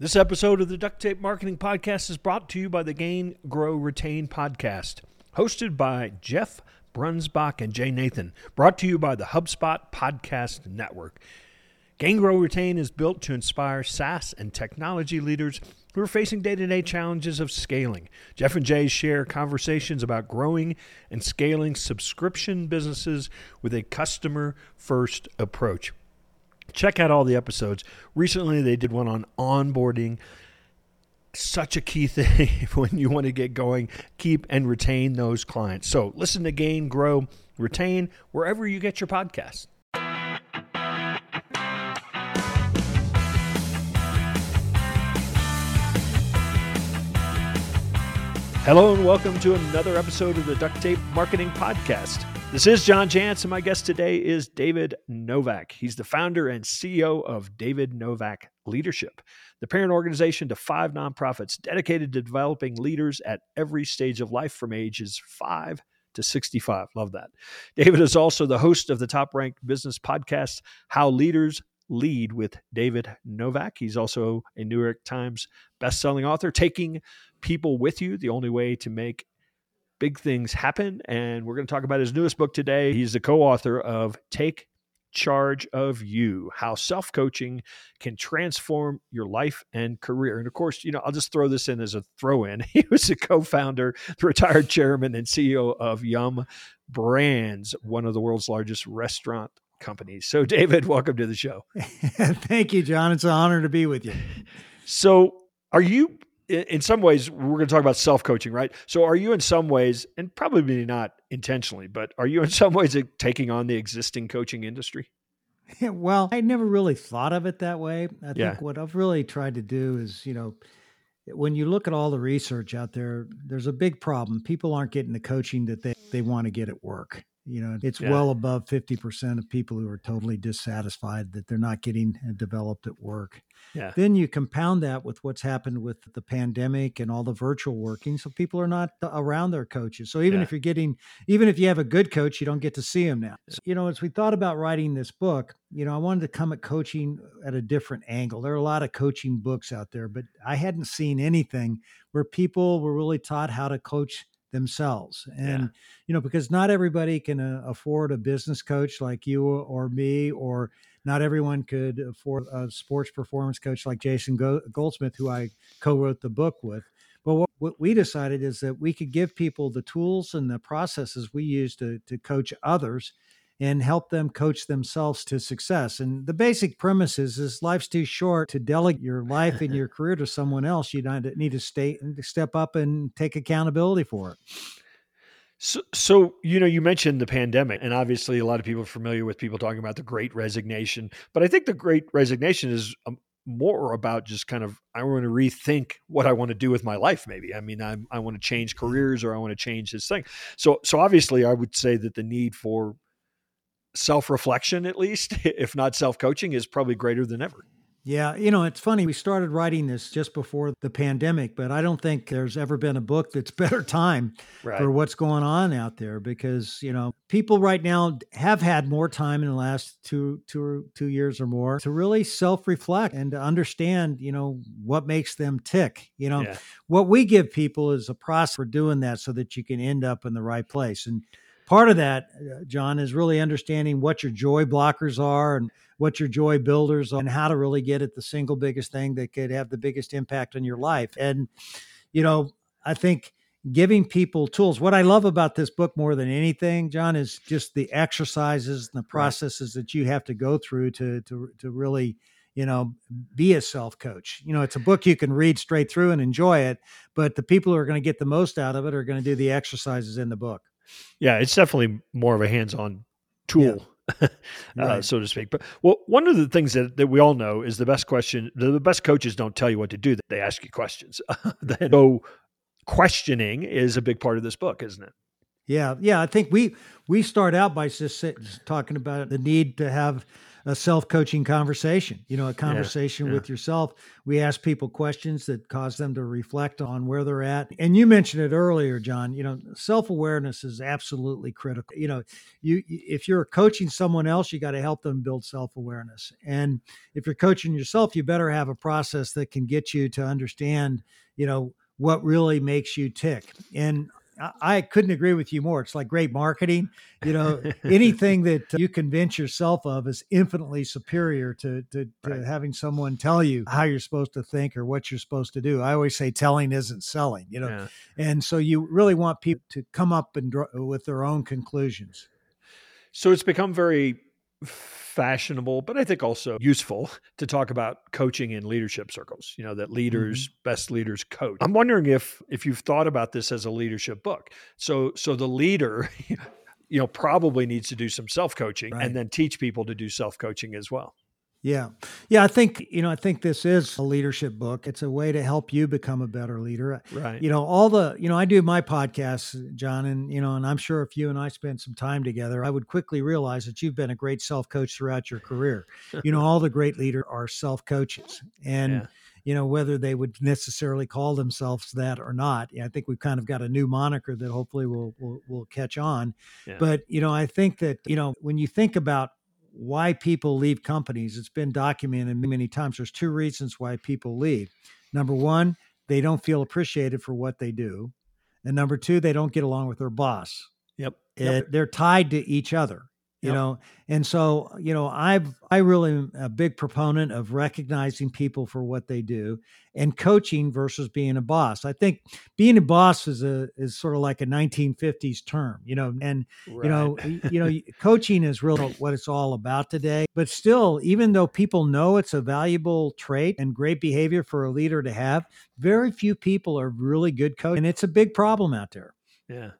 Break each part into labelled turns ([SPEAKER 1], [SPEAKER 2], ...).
[SPEAKER 1] This episode of the Duct Tape Marketing Podcast is brought to you by the Gain, Grow, Retain podcast, hosted by Jeff Breunsbach and Jay Nathan, brought to you by the HubSpot Podcast Network. Gain, Grow, Retain is built to inspire SaaS and technology leaders who are facing day to day challenges of scaling. Jeff and Jay share conversations about growing and scaling subscription businesses with a customer first approach. Check out all the episodes. Recently, they did one on onboarding. Such a key thing when you want to get going, keep and retain those clients. So, listen to Gain, Grow, Retain wherever you get your podcasts. Hello and welcome to another episode of the Duct Tape Marketing Podcast. This is John Jantsch, and my guest today is David Novak. He's the founder and CEO of David Novak Leadership, the parent organization to five nonprofits dedicated to developing leaders at every stage of life from ages five to 65. Love that. David is also the host of the top ranked business podcast, How Leaders Lead with David Novak. He's also a New York Times bestselling author, Taking People With You, the only way to make big things happen. And we're going to talk about his newest book today. He's the co author of Take Charge of You How Self Coaching Can Transform Your Life and Career. And of course, you know, I'll just throw this in as a throw in. He was a co founder, the retired chairman, and CEO of Yum Brands, one of the world's largest restaurant companies. So, David, welcome to the show.
[SPEAKER 2] Thank you, John. It's an honor to be with you.
[SPEAKER 1] So, are you in some ways we're going to talk about self-coaching right? So are you in some ways and probably not intentionally but are you in some ways taking on the existing coaching industry?
[SPEAKER 2] Well i never really thought of it that way. I yeah. think what i've really tried to do is you know when you look at all the research out there there's a big problem. People aren't getting the coaching that they, they want to get at work you know, it's yeah. well above 50% of people who are totally dissatisfied that they're not getting uh, developed at work. Yeah. Then you compound that with what's happened with the pandemic and all the virtual working. So people are not around their coaches. So even yeah. if you're getting, even if you have a good coach, you don't get to see them now. So, you know, as we thought about writing this book, you know, I wanted to come at coaching at a different angle. There are a lot of coaching books out there, but I hadn't seen anything where people were really taught how to coach themselves and yeah. you know because not everybody can uh, afford a business coach like you or me or not everyone could afford a sports performance coach like jason goldsmith who i co-wrote the book with but what, what we decided is that we could give people the tools and the processes we use to, to coach others and help them coach themselves to success. And the basic premise is, is life's too short to delegate your life and your career to someone else. You need to stay step up and take accountability for it.
[SPEAKER 1] So, so you know, you mentioned the pandemic, and obviously, a lot of people are familiar with people talking about the Great Resignation. But I think the Great Resignation is um, more about just kind of I want to rethink what I want to do with my life. Maybe I mean I I want to change careers or I want to change this thing. So so obviously, I would say that the need for self reflection, at least, if not self coaching, is probably greater than ever.
[SPEAKER 2] Yeah, you know, it's funny. We started writing this just before the pandemic, but I don't think there's ever been a book that's better time right. for what's going on out there because, you know, people right now have had more time in the last two, two, two years or more to really self reflect and to understand, you know, what makes them tick. You know, yeah. what we give people is a process for doing that so that you can end up in the right place. And part of that, uh, John, is really understanding what your joy blockers are and what your joy builders are and how to really get at the single biggest thing that could have the biggest impact on your life. And, you know, I think giving people tools. What I love about this book more than anything, John, is just the exercises and the processes right. that you have to go through to to to really, you know, be a self coach. You know, it's a book you can read straight through and enjoy it, but the people who are going to get the most out of it are going to do the exercises in the book.
[SPEAKER 1] Yeah, it's definitely more of a hands-on tool. Yeah. uh, so to speak. But well, one of the things that, that we all know is the best question. The, best coaches don't tell you what to do; they ask you questions. so questioning is a big part of this book, isn't it?
[SPEAKER 2] Yeah, yeah. I think we we start out by just, just talking about the need to have a self-coaching conversation you know a conversation yeah, yeah. with yourself we ask people questions that cause them to reflect on where they're at and you mentioned it earlier john you know self-awareness is absolutely critical you know you if you're coaching someone else you got to help them build self-awareness and if you're coaching yourself you better have a process that can get you to understand you know what really makes you tick. And I couldn't agree with you more. It's like great marketing. You know, anything that uh, you convince yourself of is infinitely superior to, to, to right. having someone tell you how you're supposed to think or what you're supposed to do. I always say telling isn't selling, you know, yeah. and so you really want people to come up and draw, with their own conclusions.
[SPEAKER 1] So it's become very fashionable, but I think also useful to talk about coaching in leadership circles. You know that leaders, mm-hmm. best leaders coach. I'm wondering if if you've thought about this as a leadership book. So so the leader, you know, probably needs to do some self coaching right. and then teach people to do self coaching as well.
[SPEAKER 2] Yeah. Yeah. I think, you know, I think this is a leadership book. It's a way to help you become a better leader.
[SPEAKER 1] Right.
[SPEAKER 2] You know, all the, you know, I do my podcasts, John, and, you know, and I'm sure if you and I spend some time together, I would quickly realize that you've been a great self coach throughout your career. you know, all the great leaders are self coaches. And, yeah. you know, whether they would necessarily call themselves that or not, I think we've kind of got a new moniker that hopefully will, will, will catch on. Yeah. But, you know, I think that, you know, when you think about why people leave companies. It's been documented many times. There's two reasons why people leave. Number one, they don't feel appreciated for what they do. And number two, they don't get along with their boss.
[SPEAKER 1] Yep.
[SPEAKER 2] yep. Eh, they're tied to each other you yep. know and so you know i've i really am a big proponent of recognizing people for what they do and coaching versus being a boss i think being a boss is a is sort of like a 1950s term you know and right. you know you know coaching is really what it's all about today but still even though people know it's a valuable trait and great behavior for a leader to have very few people are really good coach and it's a big problem out there
[SPEAKER 1] yeah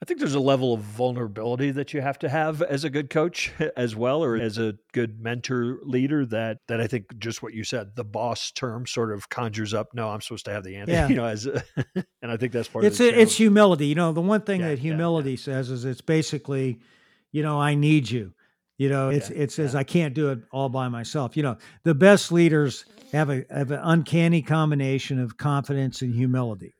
[SPEAKER 1] I think there's a level of vulnerability that you have to have as a good coach as well, or as a good mentor leader that that I think just what you said, the boss term sort of conjures up, no, I'm supposed to have the answer. Yeah. You know, as a, and I think that's part
[SPEAKER 2] it's
[SPEAKER 1] of
[SPEAKER 2] it. It's humility. You know, the one thing yeah, that humility yeah, says is it's basically, you know, I need you. You know, it's it says I can't do it all by myself. You know, the best leaders have a have an uncanny combination of confidence and humility.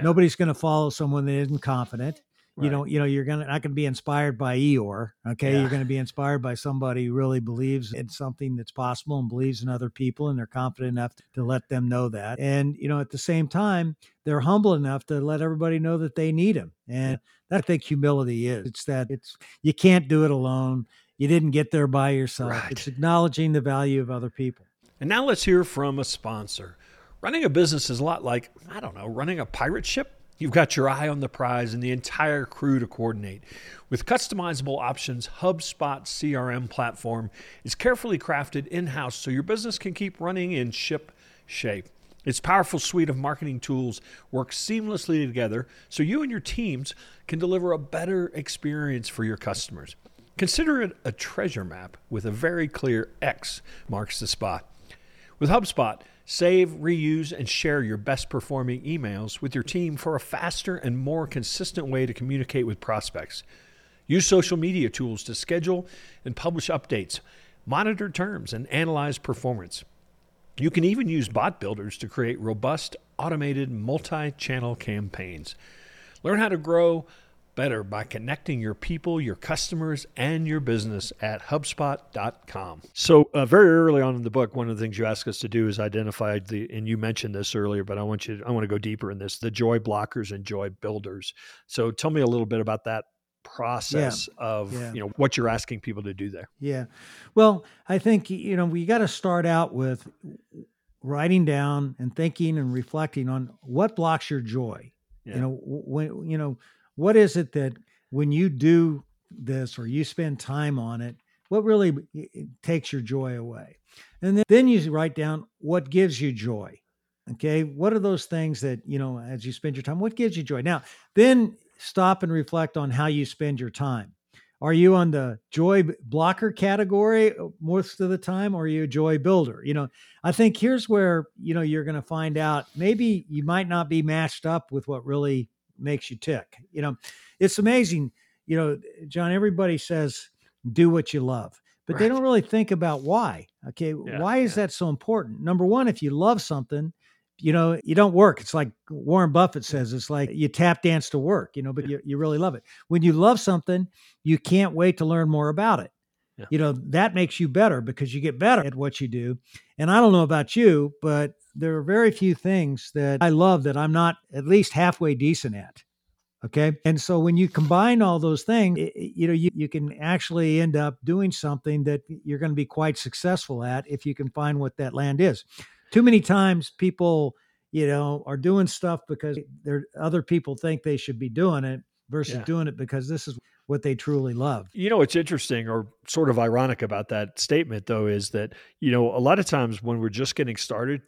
[SPEAKER 2] Nobody's going to follow someone that isn't confident Right. You know, you know, you're gonna not gonna be inspired by Eeyore. Okay, yeah. you're gonna be inspired by somebody who really believes in something that's possible and believes in other people, and they're confident enough to let them know that. And you know, at the same time, they're humble enough to let everybody know that they need him. And yeah. that I think humility is. It's that it's you can't do it alone. You didn't get there by yourself. Right. It's acknowledging the value of other people.
[SPEAKER 1] And now let's hear from a sponsor. Running a business is a lot like, I don't know, running a pirate ship You've got your eye on the prize and the entire crew to coordinate. With customizable options, HubSpot CRM platform is carefully crafted in-house so your business can keep running in ship shape. Its powerful suite of marketing tools works seamlessly together so you and your teams can deliver a better experience for your customers. Consider it a treasure map with a very clear X marks the spot. With HubSpot, Save, reuse, and share your best performing emails with your team for a faster and more consistent way to communicate with prospects. Use social media tools to schedule and publish updates, monitor terms, and analyze performance. You can even use bot builders to create robust, automated multi channel campaigns. Learn how to grow better by connecting your people, your customers, and your business at HubSpot.com. So, uh, very early on in the book, one of the things you ask us to do is identify the, and you mentioned this earlier, but I want you, to, I want to go deeper in this, the joy blockers and joy builders. So, tell me a little bit about that process yeah. of yeah. you know what you're asking people to do there
[SPEAKER 2] yeah well i think you know we got to start out with writing down and thinking and reflecting on what blocks your joy yeah. you know when you know what is it that when you do this or you spend time on it, what really takes your joy away? And then, then you write down what gives you joy. Okay. What are those things that, you know, as you spend your time, what gives you joy? Now, then stop and reflect on how you spend your time. Are you on the joy blocker category uh, most of the time, or are you a joy builder? You know, I think here's where, you know, you're going to find out maybe you might not be matched up with what really makes you tick. You know, it's amazing. You know, John, everybody says do what you love. but right. they don't really think about why. Okay, yeah, why is yeah. that so important? Number one, if you love something, you know, you don't work. It's like Warren Buffett says, it's like you tap dance to work, you know, but yeah. you, you really love it. When you love something, you can't wait to learn more about it. You know, that makes you better because you get better at what you do. And I don't know about you, but there are very few things that I love that I'm not at least halfway decent at. Okay. And so when you combine all those things, it, you know, you, you can actually end up doing something that you're going to be quite successful at if you can find what that land is. Too many times people, you know, are doing stuff because there other people think they should be doing it versus yeah. doing it because this is what they truly love.
[SPEAKER 1] You know, what's interesting or sort of ironic about that statement though is that, you know, a lot of times when we're just getting started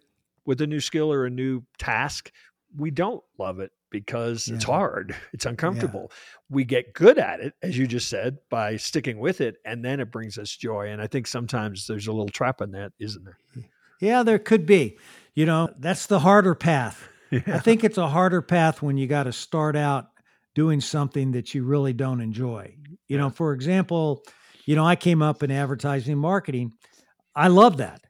[SPEAKER 1] with a new skill or a new task, we don't love it because yeah. it's hard, it's uncomfortable. Yeah. We get good at it, as you just said, by sticking with it, and then it brings us joy. And I think sometimes there's a little trap in that, isn't there?
[SPEAKER 2] Yeah, there could be. You know, that's the harder path. Yeah. I think it's a harder path when you got to start out doing something that you really don't enjoy. You know, for example, you know, I came up in advertising marketing. I love that.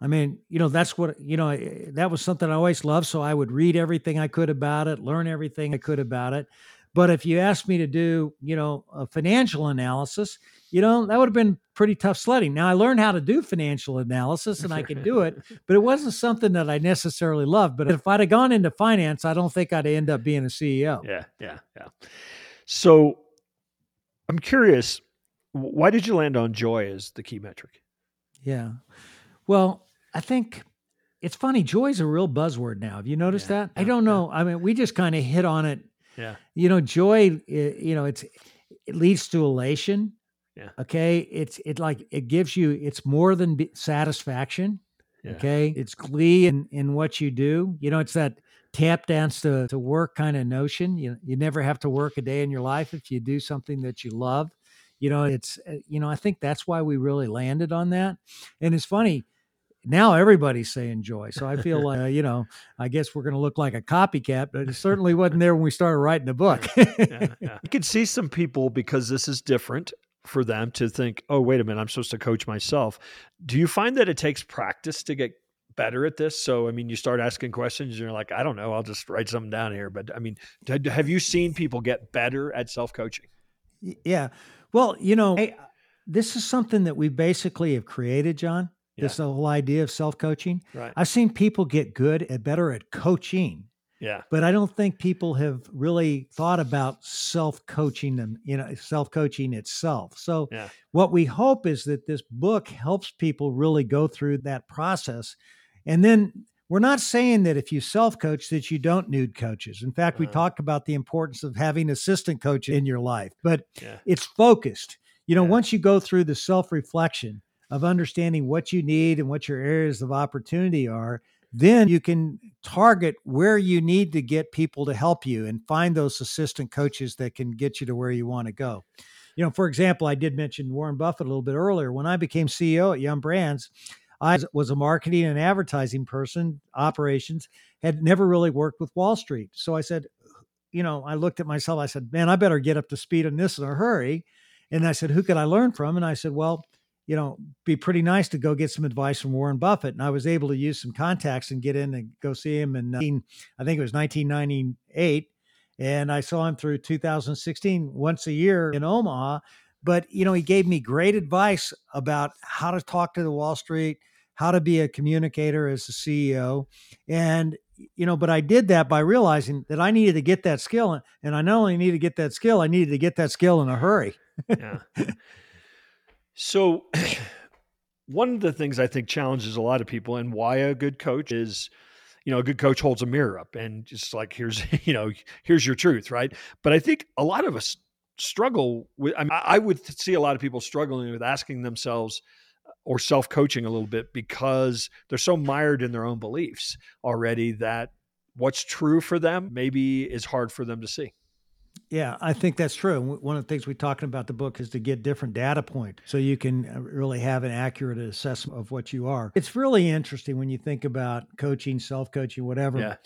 [SPEAKER 2] I mean, you know, that's what, you know, that was something I always loved. So I would read everything I could about it, learn everything I could about it. But if you asked me to do, you know, a financial analysis, you know, that would have been pretty tough sledding. Now I learned how to do financial analysis and I can do it, but it wasn't something that I necessarily loved. But if I'd have gone into finance, I don't think I'd end up being a CEO.
[SPEAKER 1] Yeah, yeah, yeah. So I'm curious, why did you land on joy as the key metric?
[SPEAKER 2] Yeah. Well, I think it's funny. Joy is a real buzzword now. Have you noticed yeah, that? Yeah, I don't know. Yeah. I mean, we just kind of hit on it.
[SPEAKER 1] Yeah.
[SPEAKER 2] You know, joy. You know, it's it leads to elation.
[SPEAKER 1] Yeah.
[SPEAKER 2] Okay. It's it like it gives you. It's more than satisfaction. Yeah. Okay. It's glee in in what you do. You know, it's that tap dance to, to work kind of notion. You you never have to work a day in your life if you do something that you love. You know, it's uh, you know I think that's why we really landed on that. And it's funny now everybody's saying joy. So I feel like, uh, you know, I guess we're going to look like a copycat, but it certainly wasn't there when we started writing the book.
[SPEAKER 1] yeah, yeah. You can see some people because this is different for them to think, oh, wait a minute, I'm supposed to coach myself. Do you find that it takes practice to get better at this? So, I mean, you start asking questions and you're like, I don't know, I'll just write something down here. But I mean, have you seen people get better at self coaching?
[SPEAKER 2] Yeah. Well, you know, hey, this is something that we basically have created, John. Yeah. This whole idea of self coaching.
[SPEAKER 1] Right.
[SPEAKER 2] I've seen people get good at better at coaching.
[SPEAKER 1] Yeah.
[SPEAKER 2] But I don't think people have really thought about self coaching them, you know, self coaching itself. So,
[SPEAKER 1] yeah.
[SPEAKER 2] what we hope is that this book helps people really go through that process. And then we're not saying that if you self coach that you don't need coaches. In fact, uh we uh-huh. talk about the importance of having assistant coaches in your life, but
[SPEAKER 1] yeah.
[SPEAKER 2] it's focused. You know, once you go through the self reflection, of understanding what you need and what your areas of opportunity are, then you can target where you need to get people to help you and find those assistant coaches that can get you to where you want to go. You know, for example, I did mention Warren Buffett a little bit earlier. When I became CEO at Yum Brands, I was a marketing and advertising person, operations, had never really worked with Wall Street. So I said, you know, I looked at myself, I said, man, I better get up to speed on this in a hurry. And I said, who could I learn from? And I said, well, you know, be pretty nice to go get some advice from Warren Buffett. And I was able to use some contacts and get in and go see him. And uh, I think it was 1998. And I saw him through 2016 once a year in Omaha. But, you know, he gave me great advice about how to talk to the Wall Street, how to be a communicator as a CEO. And, you know, but I did that by realizing that I needed to get that skill. And I not only needed to get that skill, I needed to get that skill in a hurry.
[SPEAKER 1] yeah. So, one of the things I think challenges a lot of people and why a good coach is, you know, a good coach holds a mirror up and just like, here's, you know, here's your truth, right? But I think a lot of us struggle with, I, mean, I would see a lot of people struggling with asking themselves, uh, or self coaching a little bit because they're so mired in their own beliefs already that what's true for them maybe is hard for them to see.
[SPEAKER 2] Yeah, I think that's true. One of the things we talking about the book is to get different data point so you can uh, really have an accurate assessment of what you are. It's really interesting when you think about coaching, self coaching, whatever.
[SPEAKER 1] Yeah.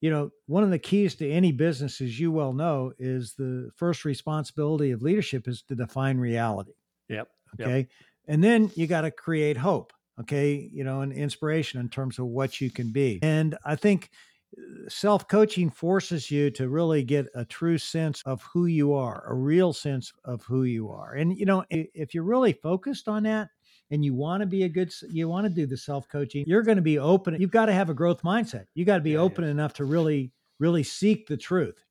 [SPEAKER 2] You know, one of the keys to any business, as you well know, is the first responsibility of leadership is to define reality.
[SPEAKER 1] Yep.
[SPEAKER 2] Okay.
[SPEAKER 1] Yep.
[SPEAKER 2] And then you got to create hope, okay? You know, and inspiration in terms of what you can be. And I think self coaching forces you to really get a true sense of who you are, a real sense of who you are. And, you know, if you're really focused on that, and you want to be a good you want to do the self coaching you're going to be open you've got to have a growth mindset you got to be yeah, open yeah. enough to really really seek the truth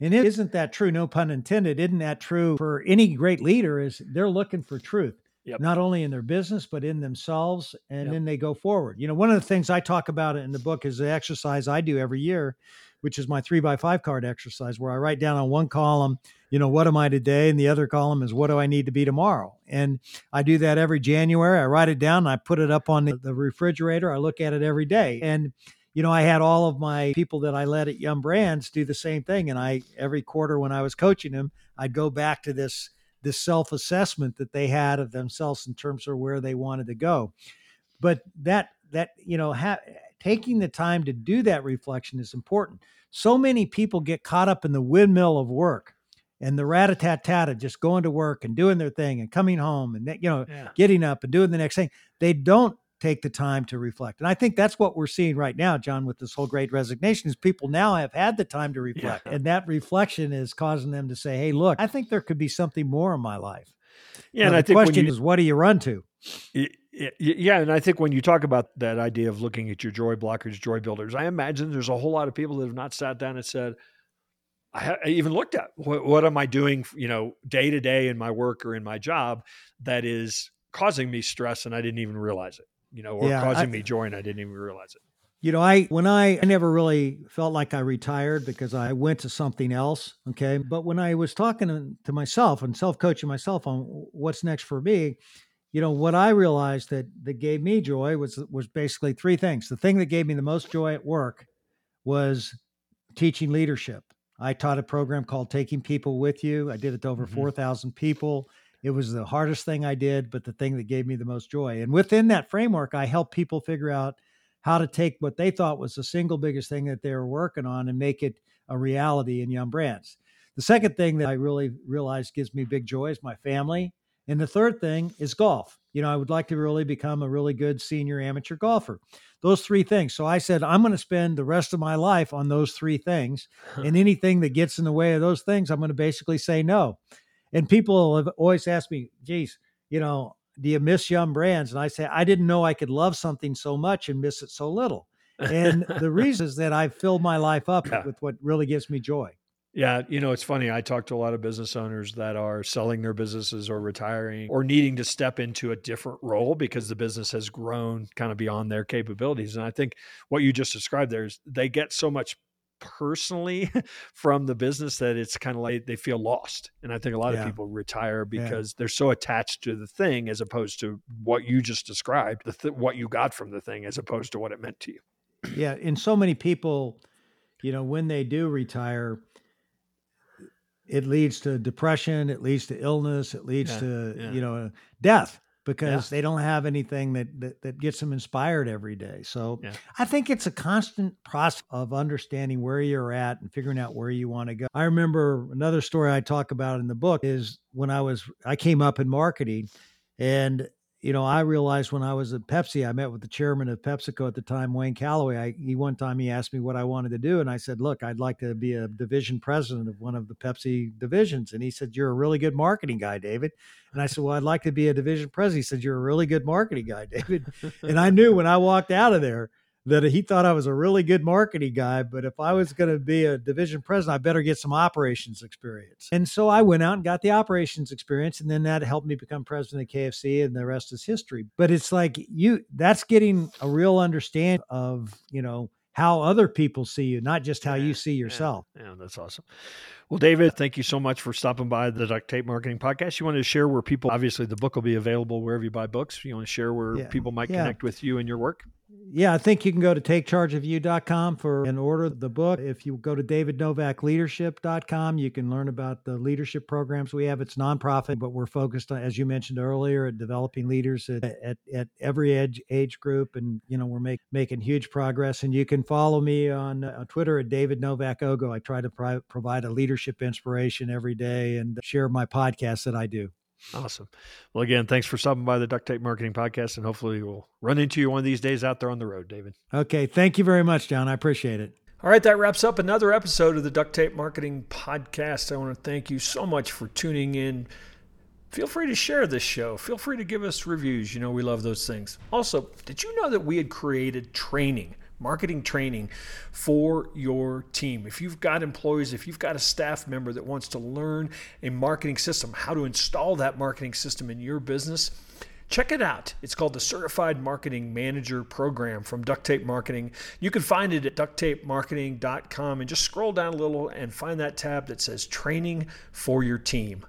[SPEAKER 2] and it isn't that true no pun intended isn't that true for any great leader is they're looking for truth Yep. not only in their business but in themselves and yep. then they go forward. You know one of the things i talk about in the book is the exercise i do every year which is my three by five card exercise where i write down on one column you know what am i today? And the other column is what do i need to be tomorrow? And i do that every january. I write it down. I put it up on the, the refrigerator. I look at it every day. And you know, I had all of my people that I led at Yum! Brands do the same thing. And I, every quarter when I was coaching them, I'd go back to this this self assessment that they had of themselves in terms of where they wanted to go. But that that you know ha- taking the time to do that reflection is important. So many people get caught up in the windmill of work and the rat a tat tat of just going to work and doing their thing and coming home and you know yeah. getting up and doing the next thing. They don't take the time to reflect. And I think that's what we're seeing right now, John, with this whole great resignation is people now have had the time to reflect. Yeah. And that reflection is causing them to say, hey, look, I think there could be something more in my life.
[SPEAKER 1] Yeah. Now, and
[SPEAKER 2] I
[SPEAKER 1] think
[SPEAKER 2] the question you, is, what do you run to?
[SPEAKER 1] Yeah, and I think when you talk about that idea of looking at your joy blockers, joy builders, I imagine there's a whole lot of people that have not sat down and said, I, ha- I even looked at what, what am I doing, you know, day to day in my work or in my job that is causing me stress and I didn't even realize it you know, or yeah, causing I, me joy, and I didn't even realize it.
[SPEAKER 2] You know, I when I, I never really felt like I retired because I went to something else. Okay, but when I was talking to myself and self coaching myself on what's next for me, you know, what I realized that that gave me joy was was basically three things. The thing that gave me the most joy at work was teaching leadership. I taught a program called Taking People with You. I did it to over mm-hmm. 4,000 people. It was the hardest thing I did, but the thing that gave me the most joy. And within that framework, I helped people figure out how to take what they thought was the single biggest thing that they were working on and make it a reality in Yum Brands. The second thing that I really realized gives me big joy is my family. And the third thing is golf. You know, I would like to really become a really good senior amateur golfer. Those three things. So I said, I'm going to spend the rest of my life on those three things. and anything that gets in the way of those things, I'm going to basically say no. And people have always asked me, geez, you know, do you miss Yum Brands? And I say, I didn't know I could love something so much and miss it so little. And the reason is that I've filled my life up yeah. with what really gives me joy.
[SPEAKER 1] Yeah, you know, it's funny. I talk to a lot of business owners that are selling their businesses or retiring or needing to step into a different role because the business has grown kind of beyond their capabilities. And I think what you just described there is they get so much personally from the business that it's kind of like they feel lost. And I think a lot yeah. of people retire because yeah. they're so attached to the thing as opposed to what you just described, the th- what you got from the thing as opposed to what it meant to you.
[SPEAKER 2] Yeah, and so many people, you know, when they do retire, it leads to depression, it leads to illness, it leads yeah, to, you know, death because yeah. they don't have anything that, that, that gets them inspired every day. So yeah. I think it's a constant process of understanding where you're at and figuring out where you want to go. I remember another story I talk about in the book is when I was I came up in marketing and you know, I realized when I was at Pepsi, I met with the chairman of PepsiCo at the time, Wayne Calloway. I, he one time he asked me what I wanted to do, and I said, "Look, I'd like to be a division president of one of the Pepsi divisions." And he said, "You're a really good marketing guy, David." And I said, "Well, I'd like to be a division president." He said, "You're a really good marketing guy, David." and I knew when I walked out of there that he thought I was a really good marketing guy, but if I was going to be a division president, I better get some operations experience. And so I went out and got the operations experience, and then that helped me become president of KFC, and the rest is history. But it's like you that's getting a real understanding of, you know, how other people see you, not just how yeah, you see yourself.
[SPEAKER 1] Yeah, yeah, that's awesome. Well, David, thank you so much for stopping by the Duct Tape Marketing Podcast. You want to share where people, obviously, the book will be available wherever you buy books. You want to share where yeah, people might connect with you and your work?
[SPEAKER 2] Yeah, I think you can go to takechargeofyou.com for and order the book. If you go to davidnovakleadership.com, you can learn about the leadership programs we have. It's nonprofit, but we're focused on, as you mentioned earlier, at developing leaders at, at, at every age age group. And, you know, we're make, making huge progress. And you can follow me on uh, Twitter at David Novak Ogo. I try to pri- provide a leadership inspiration every day and share my podcast that I do.
[SPEAKER 1] Awesome. Well, again, thanks for stopping by the Duct Tape Marketing Podcast, and hopefully we'll run into you one of these days out there on the road, David.
[SPEAKER 2] Okay. Thank you very much, John. I appreciate it.
[SPEAKER 1] All right, that wraps up another episode of the Duct Tape Marketing Podcast. I want to thank you so much for tuning in. Feel free to share this show. Feel free to give us reviews. You know, we love those things. Also, did you know that we had created training? Marketing training for your team. If you've got employees, if you've got a staff member that wants to learn a marketing system, how to install that marketing system in your business, check it out. It's called the Certified Marketing Manager Program from Duct Tape Marketing. You can find it at ducttapemarketing.com and just scroll down a little and find that tab that says Training for Your Team.